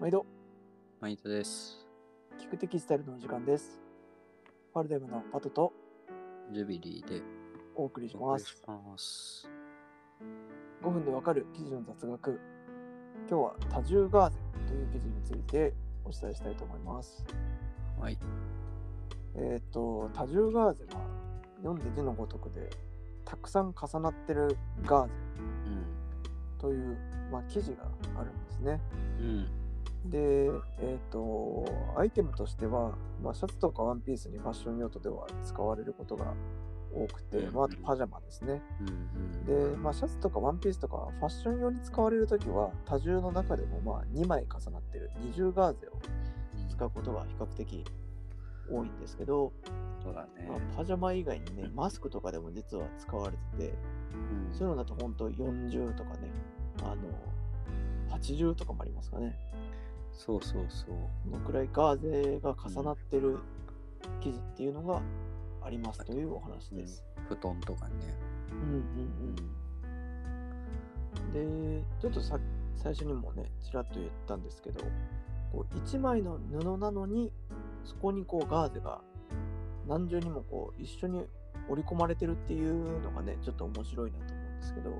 毎度、マイトです。聞くテキスタイルのお時間です。ファルデムのパトとジュビリーでお送りします。ます。5分でわかる記事の雑学。今日は多重ガーゼという記事についてお伝えしたいと思います。はい。えっ、と、多重ガーゼは読んで字のごとくで、たくさん重なってるガーゼうん。という、まあ、記事があるんですね。うん。で、えっ、と、アイテムとしては、まあ、シャツとかワンピースにファッション用途では使われることが多くて、うんまあ、あとパジャマですね。うん。で、まあ、シャツとかワンピースとかファッション用に使われるときは、多重の中でもまあ2枚重なってる二重ガーゼを使うことが比較的多いんですけど、そうだねま。あ、パジャマ以外にね、マスクとかでも実は使われてて、うんそういうのだと本当40とかね、あの、80とかもありますかね。そうそうそう。このくらいガーゼが重なってる生地っていうのがありますというお話です。布団とかね。うんうんうん。で、ちょっとさ最初にもね、ちらっと言ったんですけど、こう1枚の布なのに、そこにこうガーゼが何重にもこう一緒に織り込まれてるっていうのがね、ちょっと面白いなと思うんですけど、うん。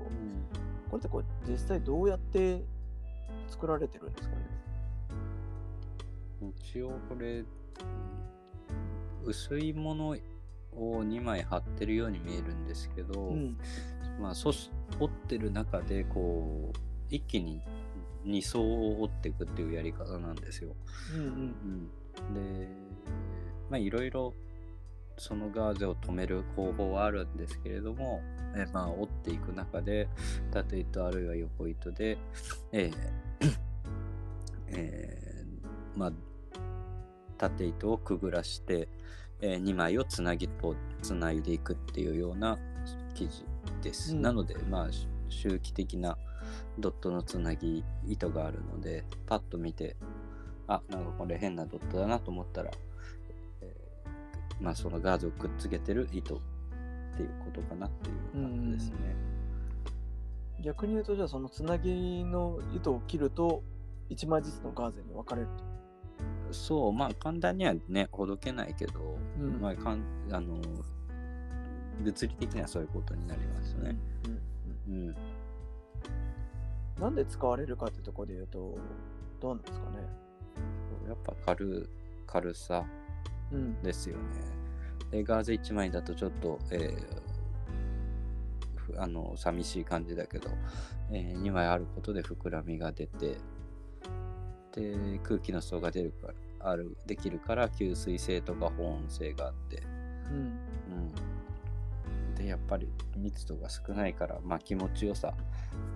これってこう実際どうやって作られてるんですかね？一応これ、薄いものを2枚貼ってるように見えるんですけど、うん。まあ、そし折ってる中でこう一気に2層を折っていくっていうやり方なんですよ。うんでまあいろいろそのガーゼを止める方法はあるんですけれども、えまあ折っていく中で縦糸あるいは横糸で、えー えーまあ縦糸をくぐらして、え2枚をつなぎとつないでいくっていうような生地です。うんなのでまあし周期的なドットのつなぎ糸があるのでパッと見てあなんかこれ変なドットだなと思ったら、えーまあそのガーゼをくっつけてる糸っていうことかなっていう感じですね。逆に言うとじゃあそのつなぎの糸を切ると1枚ずつのガーゼに分かれると。そうまあ簡単にはねほどけないけど、うんまあかんあの物理的にはそういうことになりますね。うんうんうん、なんで使われるかってところで言うとどうなんですかね？やっぱ軽軽さうんですよね。でガーゼ1枚だとちょっと、えーふあの寂しい感じだけど、え2枚あることで膨らみが出てで空気の層が出るからあるできるから吸水性とか保温性があって、うんうん、でやっぱり密度が少ないから、まあ、気持ちよさ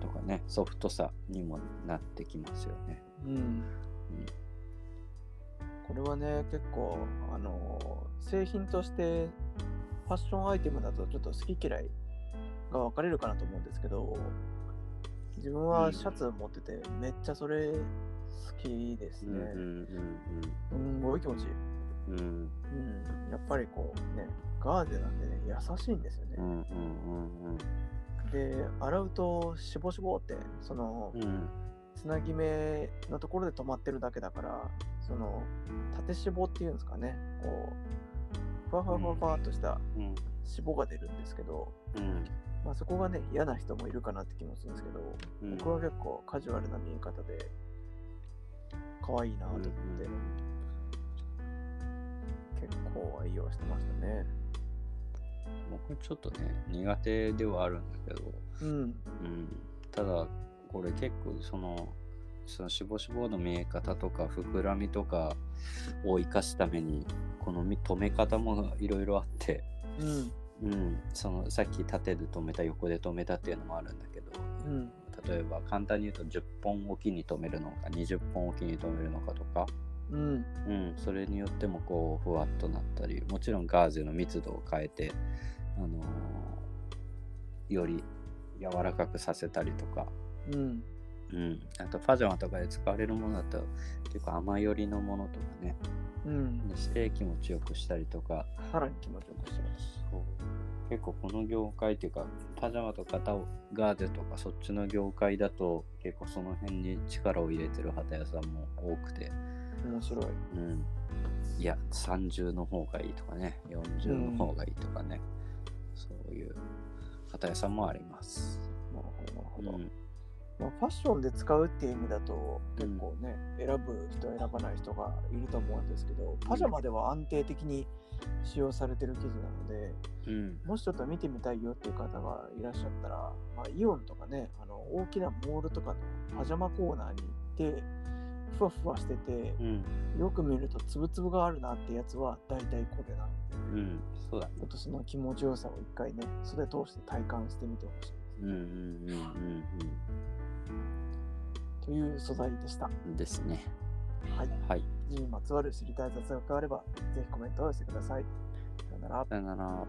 とかねソフトさにもなってきますよね。うん。これはね結構あの製品としてファッションアイテムだとちょっと好き嫌いが分かれるかなと思うんですけど自分はシャツ持っててめっちゃそれ好きですね。うんうんすんごい気持ちいい。うん。やっぱりこうね、ガーゼなんでね、優しいんですよね。うんうんうんで、洗うと、しぼしぼって、その、うんうんつなぎ目のところで止まってるだけだから、その、縦しぼっていうんですかね、こう、ふわふわふわふわっとしたうんしぼが出るんですけど、うん。まあそこがね、嫌な人もいるかなって気もするんですけど、うん。僕は結構カジュアルな見え方で、可愛いなと思って、結構愛用してましたね。僕ちょっとね苦手ではあるんだけど、うん。うん、ただこれ結構そのそのしぼしぼの見え方とか膨らみとかを生かすためにこのみ止め方もいろいろあって、うん。うん、そのさっき縦で止めた横で止めたっていうのもあるんだけどうん。例えば簡単に言うと10本おきに止めるのか20本おきに止めるのかとか、うん。うん、それによってもこうふわっとなったりもちろんガーゼの密度を変えて、あのーより柔らかくさせたりとか、うん。うん、あとパジャマとかで使われるものだと結構甘寄りのものとかねうん。にして気持ちよくしたりとかさらに気持ちよくしてます。結構この業界っていうかパジャマとかタオガーゼとかそっちの業界だと結構その辺に力を入れてる旗屋さんも多くて、面白い。うん、いや30の方がいいとかね40の方がいいとかね、そういう旗屋さんもあります。なるほど、なるほど。うんまあ、ファッションで使うっていう意味だと結構ね、選ぶ人選ばない人がいると思うんですけどパジャマでは安定的に使用されてる生地なのでうん。もしちょっと見てみたいよっていう方がいらっしゃったら、まあ、イオンとかねあの大きなモールとかのパジャマコーナーに行ってふわふわしててうん。よく見るとつぶつぶがあるなってやつは大体これなので、うん。そうだね。ちょっとその気持ちよさを一回ね袖通して体感してみてほしいですうんうんうんという素材でした。ですねはい。はいにまつわる知りたい雑学があれば、ぜひコメントを寄せてください。さよなら。さよなら